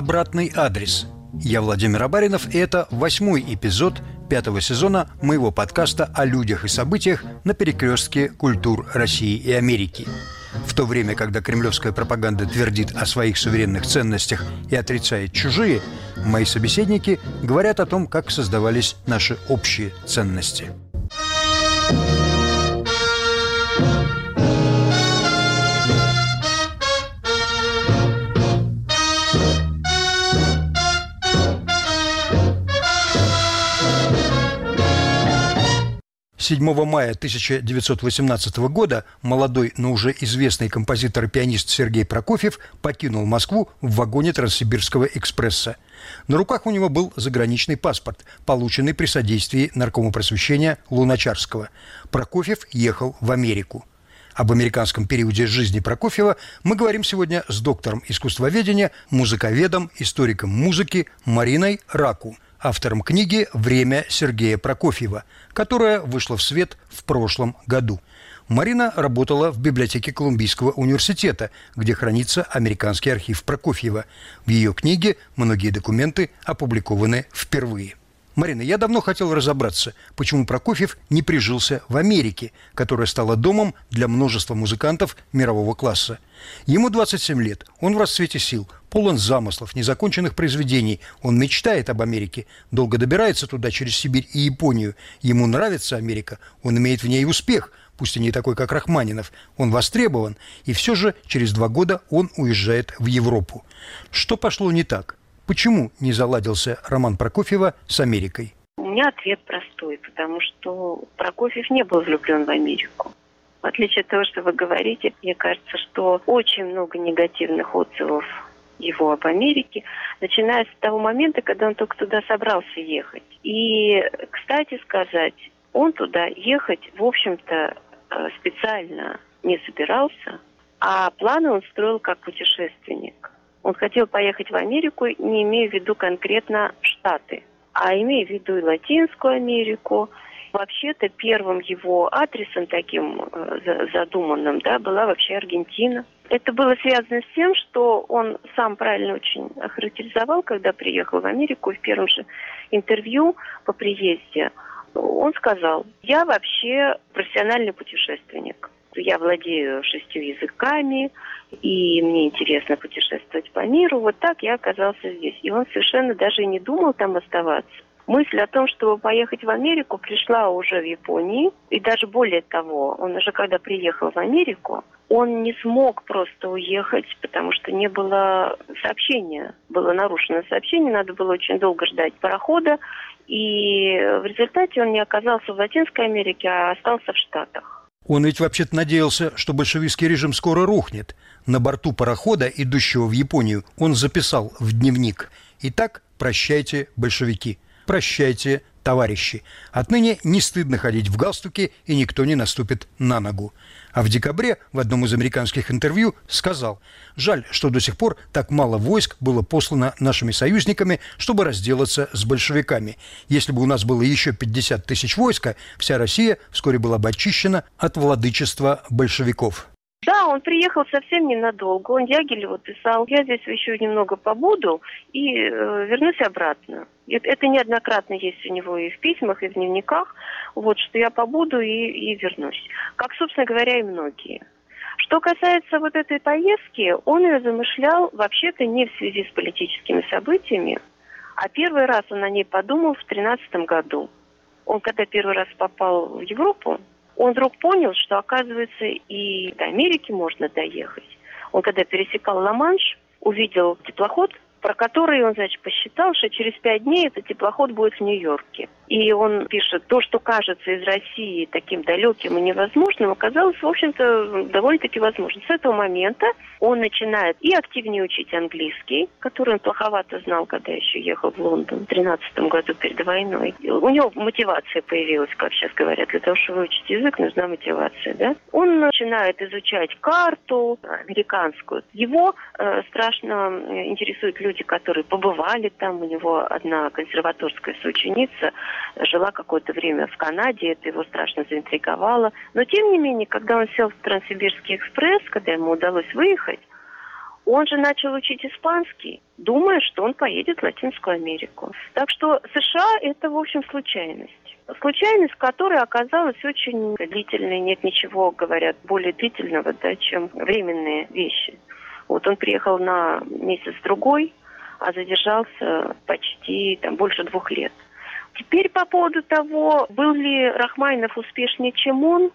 «Обратный адрес». Я Владимир Абаринов, и это восьмой эпизод пятого сезона моего подкаста о людях и событиях на перекрестке культур России и Америки. В то время, когда кремлевская пропаганда твердит о своих суверенных ценностях и отрицает чужие, мои собеседники говорят о том, как создавались наши общие ценности – 7 мая 1918 года молодой, но уже известный композитор и пианист Сергей Прокофьев покинул Москву в вагоне Транссибирского экспресса. На руках у него был заграничный паспорт, полученный при содействии наркома просвещения Луначарского. Прокофьев ехал в Америку. Об американском периоде жизни Прокофьева мы говорим сегодня с доктором искусствоведения, музыковедом, историком музыки Мариной Раку – автором книги «Время Сергея Прокофьева», которая вышла в свет в прошлом году. Марина работала в библиотеке Колумбийского университета, где хранится американский архив Прокофьева. В ее книге многие документы опубликованы впервые. Марина, я давно хотел разобраться, почему Прокофьев не прижился в Америке, которая стала домом для множества музыкантов мирового класса. Ему 27 лет, он в расцвете сил, полон замыслов, незаконченных произведений. Он мечтает об Америке, долго добирается туда через Сибирь и Японию. Ему нравится Америка, он имеет в ней успех, пусть и не такой, как Рахманинов. Он востребован, и все же через два года он уезжает в Европу. Что пошло не так? Почему не заладился роман Прокофьева с Америкой? У меня ответ простой, потому что Прокофьев не был влюблен в Америку. В отличие от того, что вы говорите, мне кажется, что очень много негативных отзывов его об Америке, начиная с того момента, когда он только туда собрался ехать. И, кстати сказать, он туда ехать, в общем-то, э, специально не собирался, а планы он строил как путешественник. Он хотел поехать в Америку, не имея в виду конкретно Штаты, а имея в виду и Латинскую Америку. Вообще-то первым его адресом таким э, задуманным да, была вообще Аргентина. Это было связано с тем, что он сам правильно очень охарактеризовал, когда приехал в Америку в первом же интервью по приезде. Он сказал, я вообще профессиональный путешественник. Я владею шестью языками, и мне интересно путешествовать по миру. Вот так я оказался здесь. И он совершенно даже не думал там оставаться. Мысль о том, чтобы поехать в Америку, пришла уже в Японии. И даже более того, он уже когда приехал в Америку, он не смог просто уехать, потому что не было сообщения. Было нарушено сообщение, надо было очень долго ждать парохода. И в результате он не оказался в Латинской Америке, а остался в Штатах. Он ведь вообще-то надеялся, что большевистский режим скоро рухнет. На борту парохода, идущего в Японию, он записал в дневник «Итак, прощайте, большевики, прощайте, товарищи. Отныне не стыдно ходить в галстуке, и никто не наступит на ногу. А в декабре в одном из американских интервью сказал, жаль, что до сих пор так мало войск было послано нашими союзниками, чтобы разделаться с большевиками. Если бы у нас было еще 50 тысяч войска, вся Россия вскоре была бы очищена от владычества большевиков. Да, он приехал совсем ненадолго. Он Дягилеву писал, я здесь еще немного побуду и э, вернусь обратно. Это неоднократно есть у него и в письмах, и в дневниках, вот, что я побуду и, и вернусь. Как, собственно говоря, и многие. Что касается вот этой поездки, он ее замышлял вообще-то не в связи с политическими событиями, а первый раз он о ней подумал в 2013 году. Он когда первый раз попал в Европу, он вдруг понял, что, оказывается, и до Америки можно доехать. Он, когда пересекал Ла-Манш, увидел теплоход, про который он, значит, посчитал, что через пять дней этот теплоход будет в Нью-Йорке. И он пишет, то, что кажется из России таким далеким и невозможным, оказалось, в общем-то, довольно-таки возможным. С этого момента он начинает и активнее учить английский, который он плоховато знал, когда еще ехал в Лондон в 2013 году перед войной. У него мотивация появилась, как сейчас говорят, для того, чтобы выучить язык, нужна мотивация. Да? Он начинает изучать карту американскую. Его э, страшно интересуют люди, которые побывали там. У него одна консерваторская соученица жила какое-то время в Канаде, это его страшно заинтриговало. Но тем не менее, когда он сел в Транссибирский экспресс, когда ему удалось выехать, Он же начал учить испанский, думая, что он поедет в Латинскую Америку. Так что США – это, в общем, случайность. Случайность, которая оказалась очень длительной. Нет ничего, говорят, более длительного, да, чем временные вещи. Вот он приехал на месяц-другой, а задержался почти там, больше двух лет. Теперь по поводу того, был ли Рахманинов успешнее, чем он,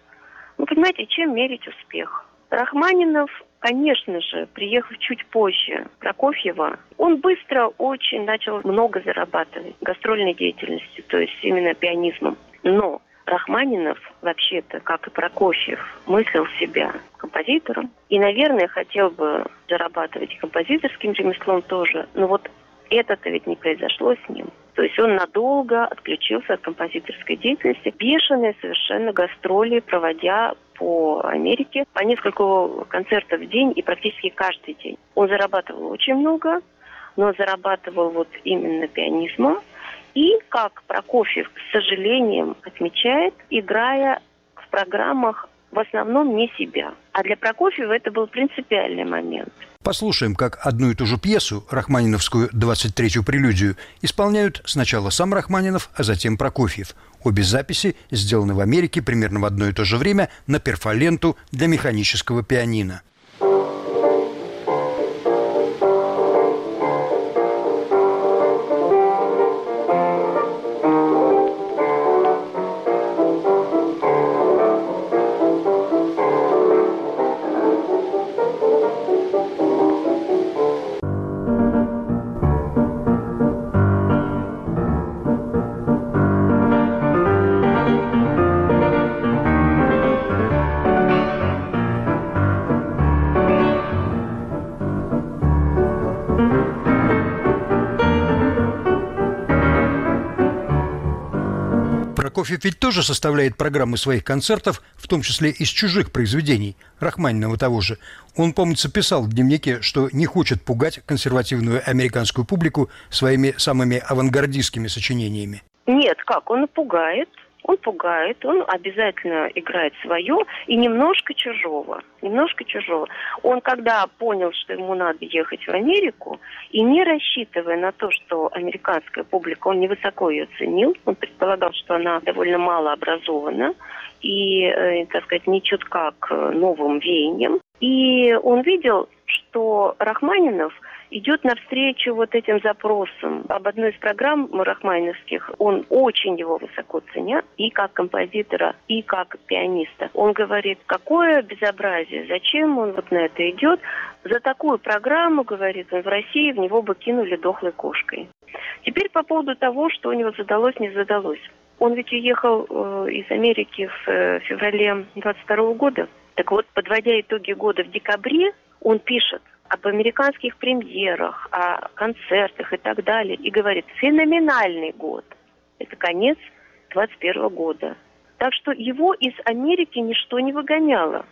ну, понимаете, чем мерить успех? Рахманинов, конечно же, приехав чуть позже Прокофьева, он быстро очень начал много зарабатывать гастрольной деятельностью, то есть именно пианизмом. Но Рахманинов, вообще-то, как и Прокофьев, мыслил себя композитором. И, наверное, хотел бы зарабатывать композиторским ремеслом тоже. Но вот это-то ведь не произошло с ним. То есть он надолго отключился от композиторской деятельности, бешеные совершенно гастроли, проводя по Америке по несколько концертов в день и практически каждый день. Он зарабатывал очень много, но зарабатывал вот именно пианизмом. И, как Прокофьев с сожалением отмечает, играя в программах в основном не себя. А для Прокофьева это был принципиальный момент. Послушаем, как одну и ту же пьесу, рахманиновскую 23-ю прелюдию, исполняют сначала сам Рахманинов, а затем Прокофьев. Обе записи сделаны в Америке примерно в одно и то же время на перфоленту для механического пианино. Прокофьев ведь тоже составляет программы своих концертов, в том числе из чужих произведений, Рахманинова того же. Он, помнится, писал в дневнике, что не хочет пугать консервативную американскую публику своими самыми авангардистскими сочинениями. Нет, как, он пугает, он пугает, он обязательно играет свое и немножко чужого. Немножко чужого. Он когда понял, что ему надо ехать в Америку, и не рассчитывая на то, что американская публика, он невысоко ее ценил, он предполагал, что она довольно мало образована и, э, так сказать, не чутка к новым веяниям. И он видел, что Рахманинов – идет навстречу вот этим запросам. Об одной из программ рахмайновских он очень его высоко ценят и как композитора, и как пианиста. Он говорит, какое безобразие, зачем он вот на это идет. За такую программу, говорит он, в России в него бы кинули дохлой кошкой. Теперь по поводу того, что у него задалось, не задалось. Он ведь уехал э, из Америки в э, феврале 22 года. Так вот, подводя итоги года в декабре, он пишет, об американских премьерах, о концертах и так далее. И говорит, феноменальный год. Это конец 21 года. Так что его из Америки ничто не выгоняло.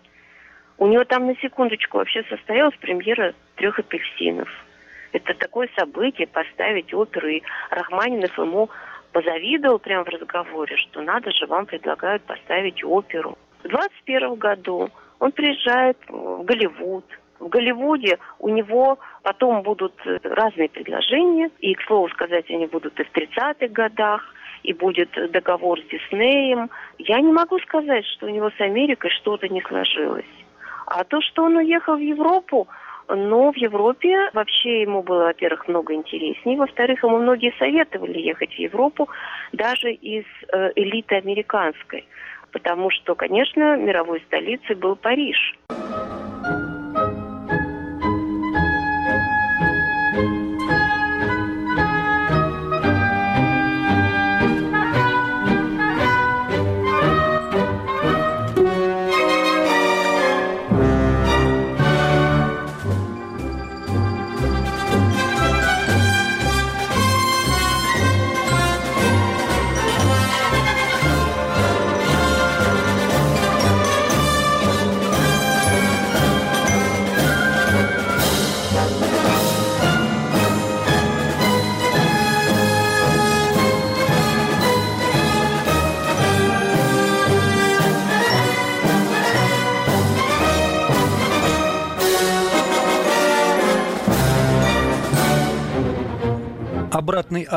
У него там на секундочку вообще состоялась премьера трех апельсинов. Это такое событие, поставить оперу. И Рахманинов ему позавидовал прямо в разговоре, что надо же, вам предлагают поставить оперу. В 21 году он приезжает в Голливуд – в Голливуде у него потом будут э, разные предложения, и, к слову сказать, они будут и в 30-х годах, и будет договор с Диснеем. Я не могу сказать, что у него с Америкой что-то не сложилось. А то, что он уехал в Европу, но в Европе вообще ему было, во-первых, много интереснее, во-вторых, ему многие советовали ехать в Европу даже из э, элиты американской, потому что, конечно, мировой столицей был Париж.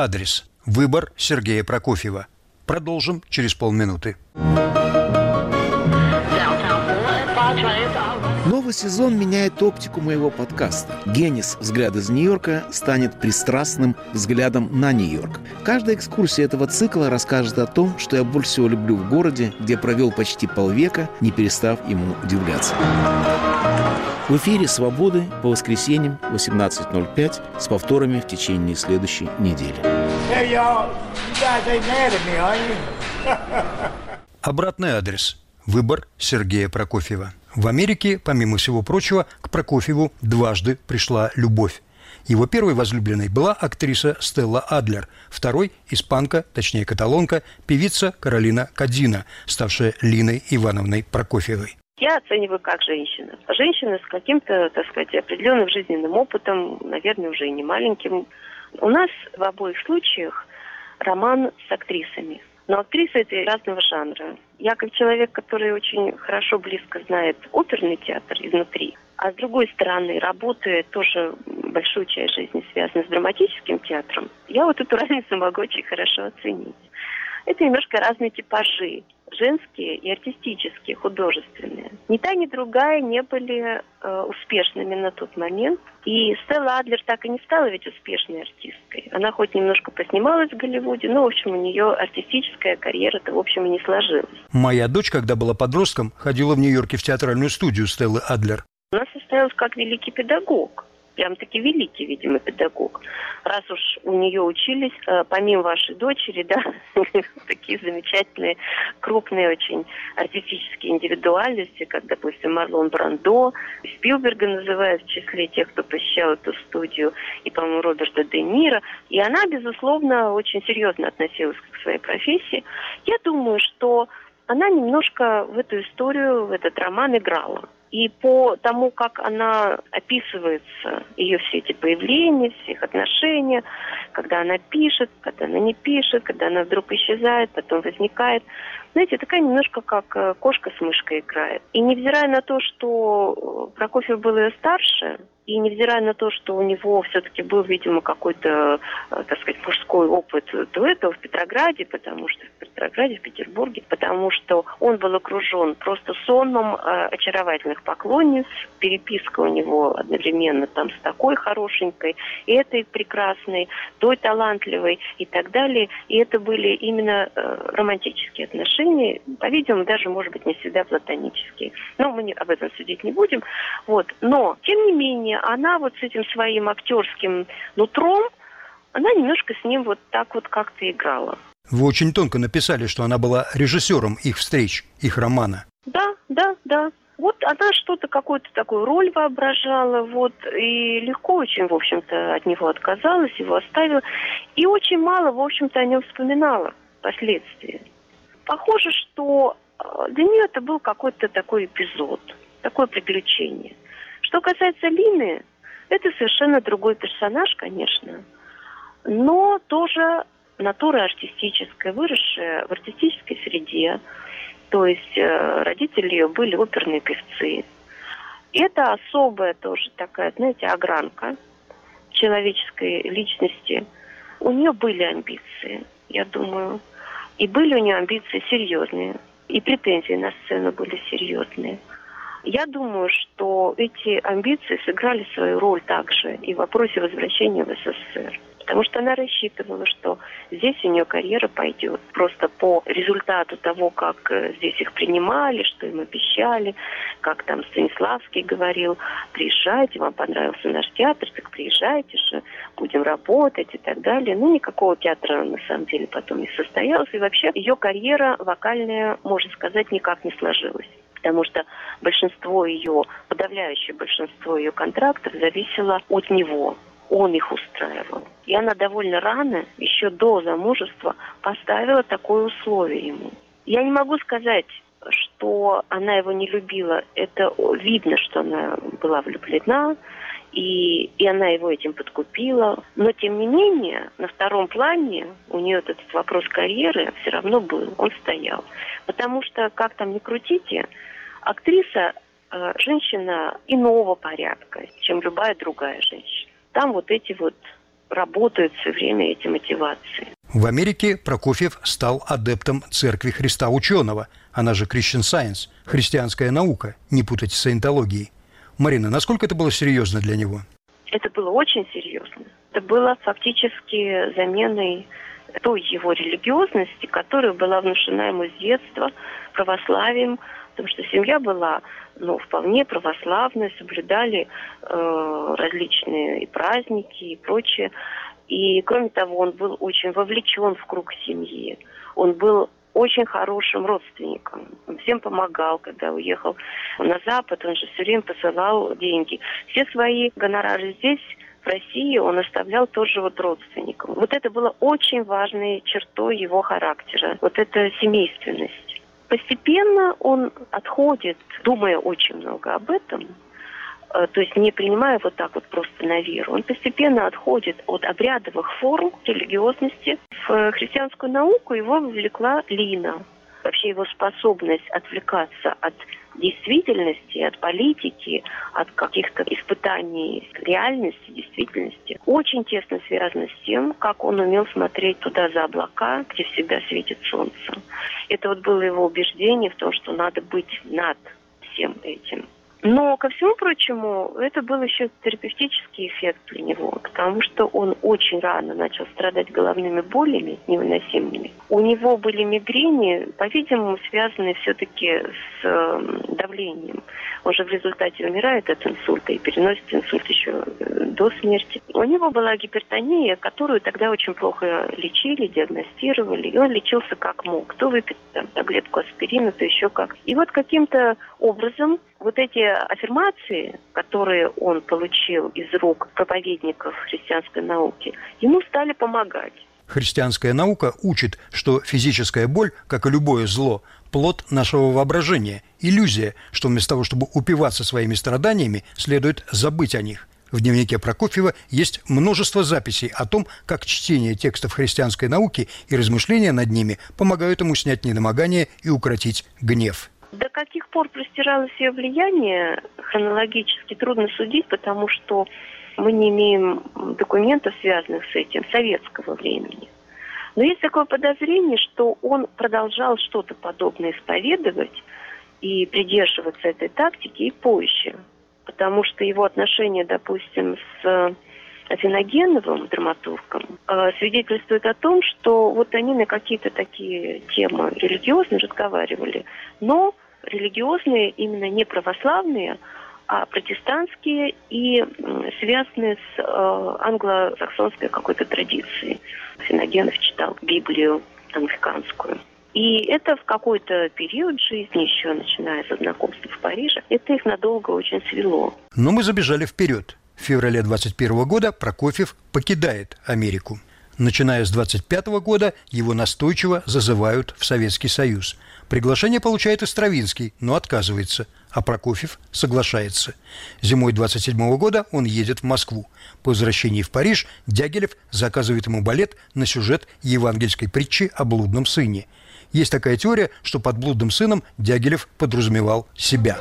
Адрес. Выбор Сергея Прокофьева. Продолжим через полминуты. Новый сезон меняет оптику моего подкаста. Генис «Взгляд из Нью-Йорка» станет пристрастным взглядом на Нью-Йорк. Каждая экскурсия этого цикла расскажет о том, что я больше всего люблю в городе, где провел почти полвека, не перестав ему удивляться. В эфире «Свободы» по воскресеньям 18.05 с повторами в течение следующей недели. Обратный адрес. Выбор Сергея Прокофьева. В Америке, помимо всего прочего, к Прокофьеву дважды пришла любовь. Его первой возлюбленной была актриса Стелла Адлер, второй – испанка, точнее каталонка, певица Каролина Кадзина, ставшая Линой Ивановной Прокофьевой. Я оцениваю как женщина. Женщина с каким-то, так сказать, определенным жизненным опытом, наверное, уже и не маленьким. У нас в обоих случаях роман с актрисами. Но актрисы это разного жанра. Я как человек, который очень хорошо, близко знает оперный театр изнутри, а с другой стороны, работая тоже большую часть жизни связана с драматическим театром, я вот эту разницу могу очень хорошо оценить. Это немножко разные типажи женские и артистические, художественные. Ни та, ни другая не были э, успешными на тот момент. И Стелла Адлер так и не стала ведь успешной артисткой. Она хоть немножко поснималась в Голливуде, но, в общем, у нее артистическая карьера-то, в общем, и не сложилась. Моя дочь, когда была подростком, ходила в Нью-Йорке в театральную студию Стеллы Адлер. Она состоялась как великий педагог прям-таки великий, видимо, педагог. Раз уж у нее учились, э, помимо вашей дочери, да, такие замечательные, крупные очень артистические индивидуальности, как, допустим, Марлон Брандо, Спилберга называют в числе тех, кто посещал эту студию, и, по-моему, Роберта Де Ниро. И она, безусловно, очень серьезно относилась к своей профессии. Я думаю, что она немножко в эту историю, в этот роман играла. И по тому, как она описывается, ее все эти появления, все их отношения, когда она пишет, когда она не пишет, когда она вдруг исчезает, потом возникает. Знаете, такая немножко как э, кошка с мышкой играет. И невзирая на то, что Прокофьев был ее старше, и невзирая на то, что у него все-таки был, видимо, какой-то, э, так сказать, мужской опыт до этого в Петрограде, потому что в Петрограде, в Петербурге, потому что он был окружен просто сонмом э, очаровательных поклонниц, переписка у него одновременно там с такой хорошенькой, этой прекрасной, той талантливой и так далее. И это были именно э, романтические отношения, по-видимому, даже, может быть, не всегда платонические. Но мы не, об этом судить не будем. Вот. Но, тем не менее, она вот с этим своим актерским нутром, она немножко с ним вот так вот как-то играла. Вы очень тонко написали, что она была режиссером их встреч, их романа. Да, да, да. Вот она что-то, какую-то такую роль воображала, вот, и легко очень, в общем-то, от него отказалась, его оставила, и очень мало, в общем-то, о нем вспоминала впоследствии. Похоже, что э, для нее это был какой-то такой эпизод, такое приключение – что касается Лины, это совершенно другой персонаж, конечно, но тоже натура артистическая, выросшая в артистической среде. То есть э, родители ее были оперные певцы. Это особая тоже такая, знаете, огранка человеческой личности. У нее были амбиции, я думаю. И были у нее амбиции серьезные. И претензии на сцену были серьезные. Я думаю, что эти амбиции сыграли свою роль также и в вопросе возвращения в СССР. Потому что она рассчитывала, что здесь у нее карьера пойдет просто по результату того, как э, здесь их принимали, что им обещали, как там Станиславский говорил, приезжайте, вам понравился наш театр, так приезжайте же, будем работать и так далее. Ну, никакого театра на самом деле потом не состоялось. И вообще ее карьера вокальная, можно сказать, никак не сложилась потому что большинство ее, подавляющее большинство ее контрактов зависело от него. Он их устраивал. И она довольно рано, еще до замужества, поставила такое условие ему. Я не могу сказать, что она его не любила. Это видно, что она была влюблена, и, и она его этим подкупила. Но, тем не менее, на втором плане у нее этот вопрос карьеры все равно был, он стоял. Потому что, как там ни крутите, актриса э, женщина иного порядка, чем любая другая женщина. Там вот эти вот работают все время эти мотивации. В Америке Прокофьев стал адептом Церкви Христа Ученого, она же Christian Science, христианская наука, не путать с саентологией. Марина, насколько это было серьезно для него? Это было очень серьезно. Это было фактически заменой той его религиозности, которая была внушена ему с детства православием, потому что семья была ну, вполне православная, соблюдали э, различные и праздники и прочее. И, кроме того, он был очень вовлечен в круг семьи. Он был очень хорошим родственником. Он всем помогал, когда уехал на Запад, он же все время посылал деньги. Все свои гонорары здесь в России он оставлял тоже вот родственникам. Вот это было очень важной чертой его характера. Вот эта семейственность. Постепенно он отходит, думая очень много об этом, то есть не принимая вот так вот просто на веру, он постепенно отходит от обрядовых форм религиозности в христианскую науку, его вовлекла Лина. Вообще его способность отвлекаться от действительности, от политики, от каких-то испытаний реальности, действительности, очень тесно связано с тем, как он умел смотреть туда за облака, где всегда светит солнце. Это вот было его убеждение в том, что надо быть над всем этим. Но, ко всему прочему, это был еще терапевтический эффект для него, потому что он очень рано начал страдать головными болями невыносимыми. У него были мигрени, по-видимому, связанные все-таки с эм, давлением. Он же в результате умирает от инсульта и переносит инсульт еще э, до смерти. У него была гипертония, которую тогда очень плохо лечили, диагностировали, и он лечился как мог. То выпить там, таблетку аспирина, то еще как. И вот каким-то образом вот эти аффирмации, которые он получил из рук проповедников христианской науки, ему стали помогать. Христианская наука учит, что физическая боль, как и любое зло, плод нашего воображения, иллюзия, что вместо того, чтобы упиваться своими страданиями, следует забыть о них. В дневнике Прокофьева есть множество записей о том, как чтение текстов христианской науки и размышления над ними помогают ему снять недомогание и укротить гнев. До каких пор простиралось ее влияние, хронологически трудно судить, потому что мы не имеем документов, связанных с этим, советского времени. Но есть такое подозрение, что он продолжал что-то подобное исповедовать и придерживаться этой тактики и позже. Потому что его отношения, допустим, с Афиногеновым, драматургом, э, свидетельствует о том, что вот они на какие-то такие темы религиозные разговаривали, но религиозные именно не православные, а протестантские и связанные с э, англосаксонской какой-то традицией. Финогенов читал Библию англиканскую. И это в какой-то период жизни, еще начиная со знакомства в Париже, это их надолго очень свело. Но мы забежали вперед. В феврале 21 года Прокофьев покидает Америку. Начиная с 25 года его настойчиво зазывают в Советский Союз. Приглашение получает и Стравинский, но отказывается, а Прокофьев соглашается. Зимой 27 года он едет в Москву. По возвращении в Париж Дягилев заказывает ему балет на сюжет евангельской притчи о блудном сыне. Есть такая теория, что под блудным сыном Дягилев подразумевал себя.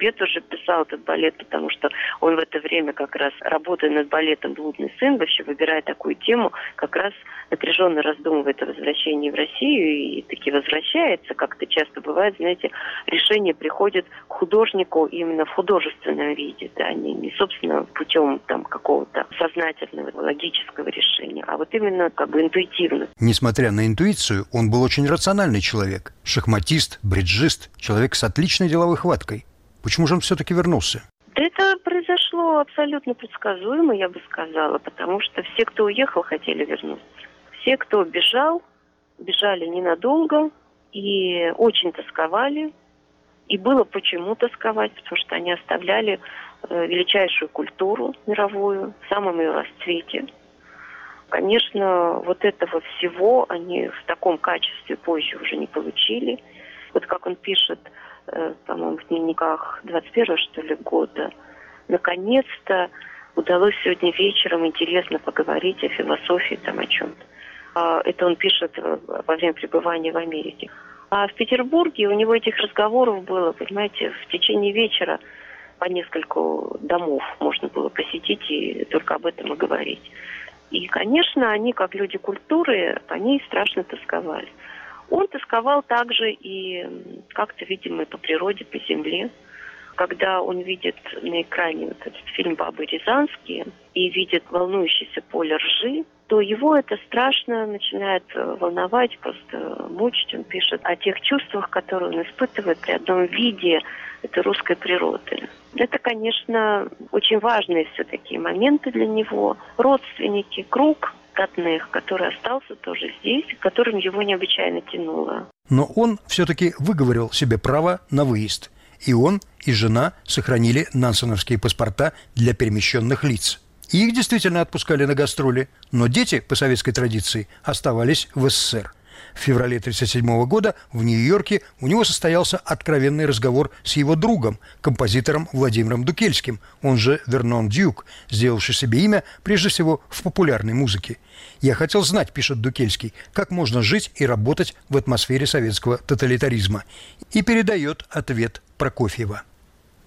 Себе тоже писал этот балет, потому что он в это время как раз, работая над балетом «Блудный сын», вообще выбирая такую тему, как раз напряженно раздумывает о возвращении в Россию и таки возвращается, как это часто бывает, знаете, решение приходит к художнику именно в художественном виде, да, не, не собственно путем там какого-то сознательного, логического решения, а вот именно как бы интуитивно. Несмотря на интуицию, он был очень рациональный человек. Шахматист, бриджист, человек с отличной деловой хваткой. Почему же он все-таки вернулся? Это произошло абсолютно предсказуемо, я бы сказала, потому что все, кто уехал, хотели вернуться. Все, кто бежал, бежали ненадолго и очень тосковали. И было почему тосковать, потому что они оставляли э, величайшую культуру мировую в самом ее расцвете. Конечно, вот этого всего они в таком качестве позже уже не получили. Вот как он пишет, по-моему, в дневниках 21 что ли, года, наконец-то удалось сегодня вечером интересно поговорить о философии, там о чем-то. А, это он пишет э, во время пребывания в Америке. А в Петербурге у него этих разговоров было, понимаете, в течение вечера по нескольку домов можно было посетить и только об этом и говорить. И, конечно, они, как люди культуры, ней страшно тосковали. Он тосковал также и как-то, видимо, по природе, по земле. Когда он видит на экране вот этот фильм «Бабы Рязанские» и видит волнующееся поле ржи, то его это страшно начинает э, волновать, просто мучить. Он пишет о тех чувствах, которые он испытывает при одном виде этой русской природы. Это, конечно, очень важные все-таки моменты для него. Родственники, круг родных, который остался тоже здесь, которым его необычайно тянуло. Но он все-таки выговорил себе право на выезд. И он, и жена сохранили нансеновские паспорта для перемещенных лиц. Их действительно отпускали на гастроли, но дети, по советской традиции, оставались в СССР. В феврале 1937 года в Нью-Йорке у него состоялся откровенный разговор с его другом, композитором Владимиром Дукельским, он же Вернон Дюк, сделавший себе имя прежде всего в популярной музыке. «Я хотел знать, — пишет Дукельский, — как можно жить и работать в атмосфере советского тоталитаризма». И передает ответ Прокофьева.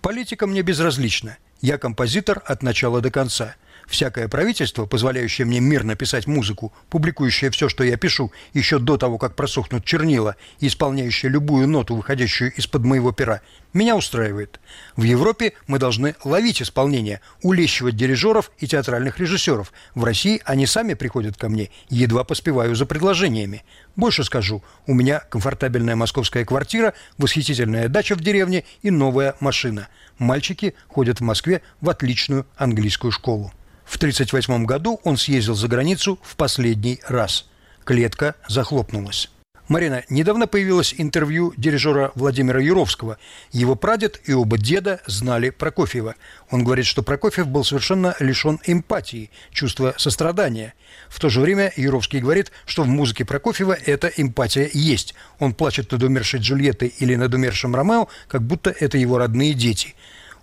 «Политика мне безразлична. Я композитор от начала до конца. Всякое правительство, позволяющее мне мирно писать музыку, публикующее все, что я пишу, еще до того, как просохнут чернила, и исполняющее любую ноту, выходящую из-под моего пера, меня устраивает. В Европе мы должны ловить исполнение, улещивать дирижеров и театральных режиссеров. В России они сами приходят ко мне, едва поспеваю за предложениями. Больше скажу, у меня комфортабельная московская квартира, восхитительная дача в деревне и новая машина. Мальчики ходят в Москве в отличную английскую школу. В 1938 году он съездил за границу в последний раз. Клетка захлопнулась. Марина, недавно появилось интервью дирижера Владимира Юровского. Его прадед и оба деда знали Прокофьева. Он говорит, что Прокофьев был совершенно лишен эмпатии, чувства сострадания. В то же время Юровский говорит, что в музыке Прокофьева эта эмпатия есть. Он плачет над умершей Джульеттой или над умершим Ромео, как будто это его родные дети.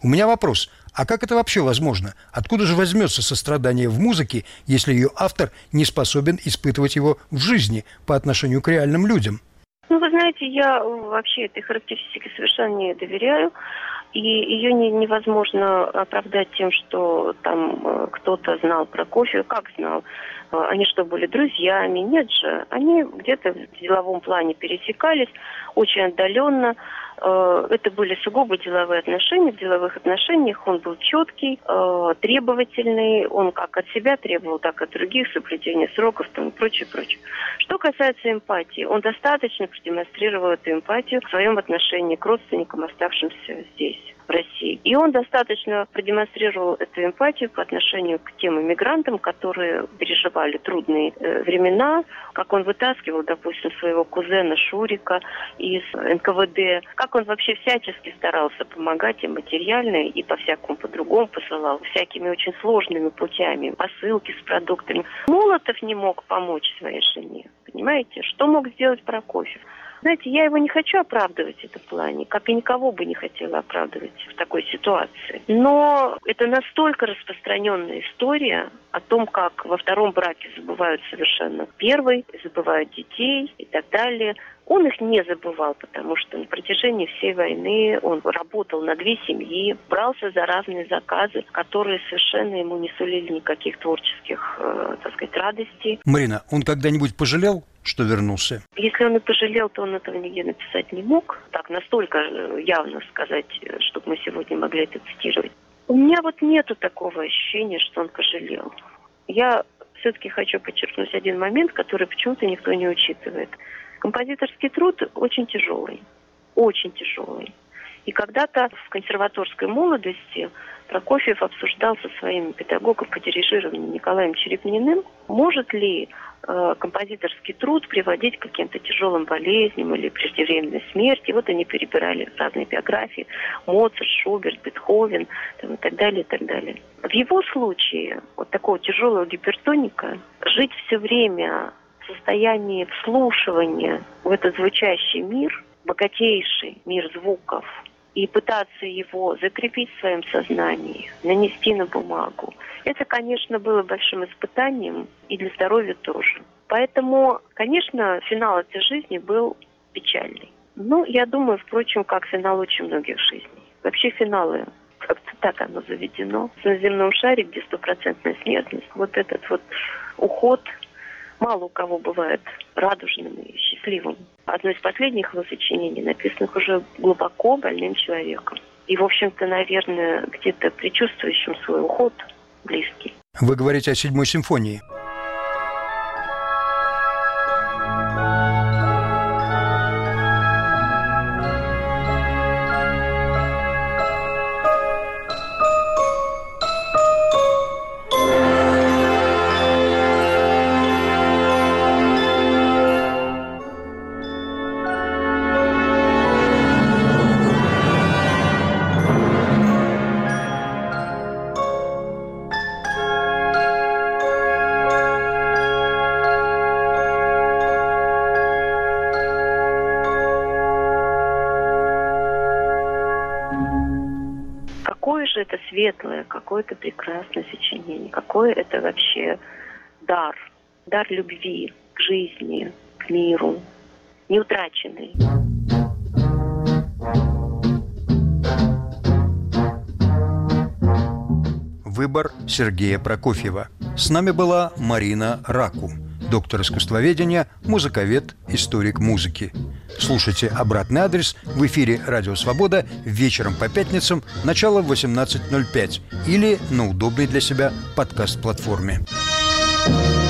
У меня вопрос – а как это вообще возможно? Откуда же возьмется сострадание в музыке, если ее автор не способен испытывать его в жизни по отношению к реальным людям? Ну, вы знаете, я вообще этой характеристике совершенно не доверяю. И ее не, невозможно оправдать тем, что там э, кто-то знал про кофе. Как знал? Э, они что, были друзьями? Нет же. Они где-то в деловом плане пересекались очень отдаленно. Э, это были сугубо деловые отношения. В деловых отношениях он был четкий, э, требовательный. Он как от себя требовал, так и от других, соблюдение сроков там, и прочее, прочее. Что касается эмпатии, он достаточно продемонстрировал эту эмпатию в своем отношении к родственникам, оставшимся здесь России. И он достаточно продемонстрировал эту эмпатию по отношению к тем иммигрантам, которые переживали трудные э, времена, как он вытаскивал, допустим, своего кузена Шурика из НКВД, как он вообще всячески старался помогать им материально и по-всякому по-другому посылал, всякими очень сложными путями, посылки с продуктами. Молотов не мог помочь своей жене, понимаете? Что мог сделать Прокофьев? Знаете, я его не хочу оправдывать в этом плане, как и никого бы не хотела оправдывать в такой ситуации. Но это настолько распространенная история о том, как во втором браке забывают совершенно первый, забывают детей и так далее. Он их не забывал, потому что на протяжении всей войны он работал на две семьи, брался за разные заказы, которые совершенно ему не сулили никаких творческих, э, так сказать, радостей. Марина, он когда-нибудь пожалел, что вернулся? Если он и пожалел, то он этого нигде написать не мог. Так настолько э, явно сказать, э, чтобы мы сегодня могли это цитировать. У меня вот нету такого ощущения, что он пожалел. Я все-таки хочу подчеркнуть один момент, который почему-то никто не учитывает – Композиторский труд очень тяжелый, очень тяжелый. И когда-то в консерваторской молодости Прокофьев обсуждал со своим педагогом по дирижированию Николаем Черепниным, может ли э, композиторский труд приводить к каким-то тяжелым болезням или преждевременной смерти. Вот они перебирали разные биографии. Моцарт, Шуберт, Бетховен там, и так далее, и так далее. В его случае, вот такого тяжелого гипертоника, жить все время состоянии вслушивания в этот звучащий мир, богатейший мир звуков, и пытаться его закрепить в своем сознании, нанести на бумагу, это, конечно, было большим испытанием и для здоровья тоже. Поэтому, конечно, финал этой жизни был печальный. Ну, я думаю, впрочем, как финал очень многих жизней. Вообще финалы как-то так оно заведено. На земном шаре, где стопроцентная смертность, вот этот вот уход мало у кого бывает радужным и счастливым. Одно из последних его сочинений, написанных уже глубоко больным человеком. И, в общем-то, наверное, где-то предчувствующим свой уход близкий. Вы говорите о седьмой симфонии. Это светлое, какое-то прекрасное сочинение, какое это вообще дар, дар любви к жизни, к миру, неутраченный. Выбор Сергея Прокофьева. С нами была Марина Раку, доктор искусствоведения, музыковед, историк музыки. Слушайте обратный адрес в эфире «Радио Свобода» вечером по пятницам, начало в 18.05 или на удобной для себя подкаст-платформе. thank you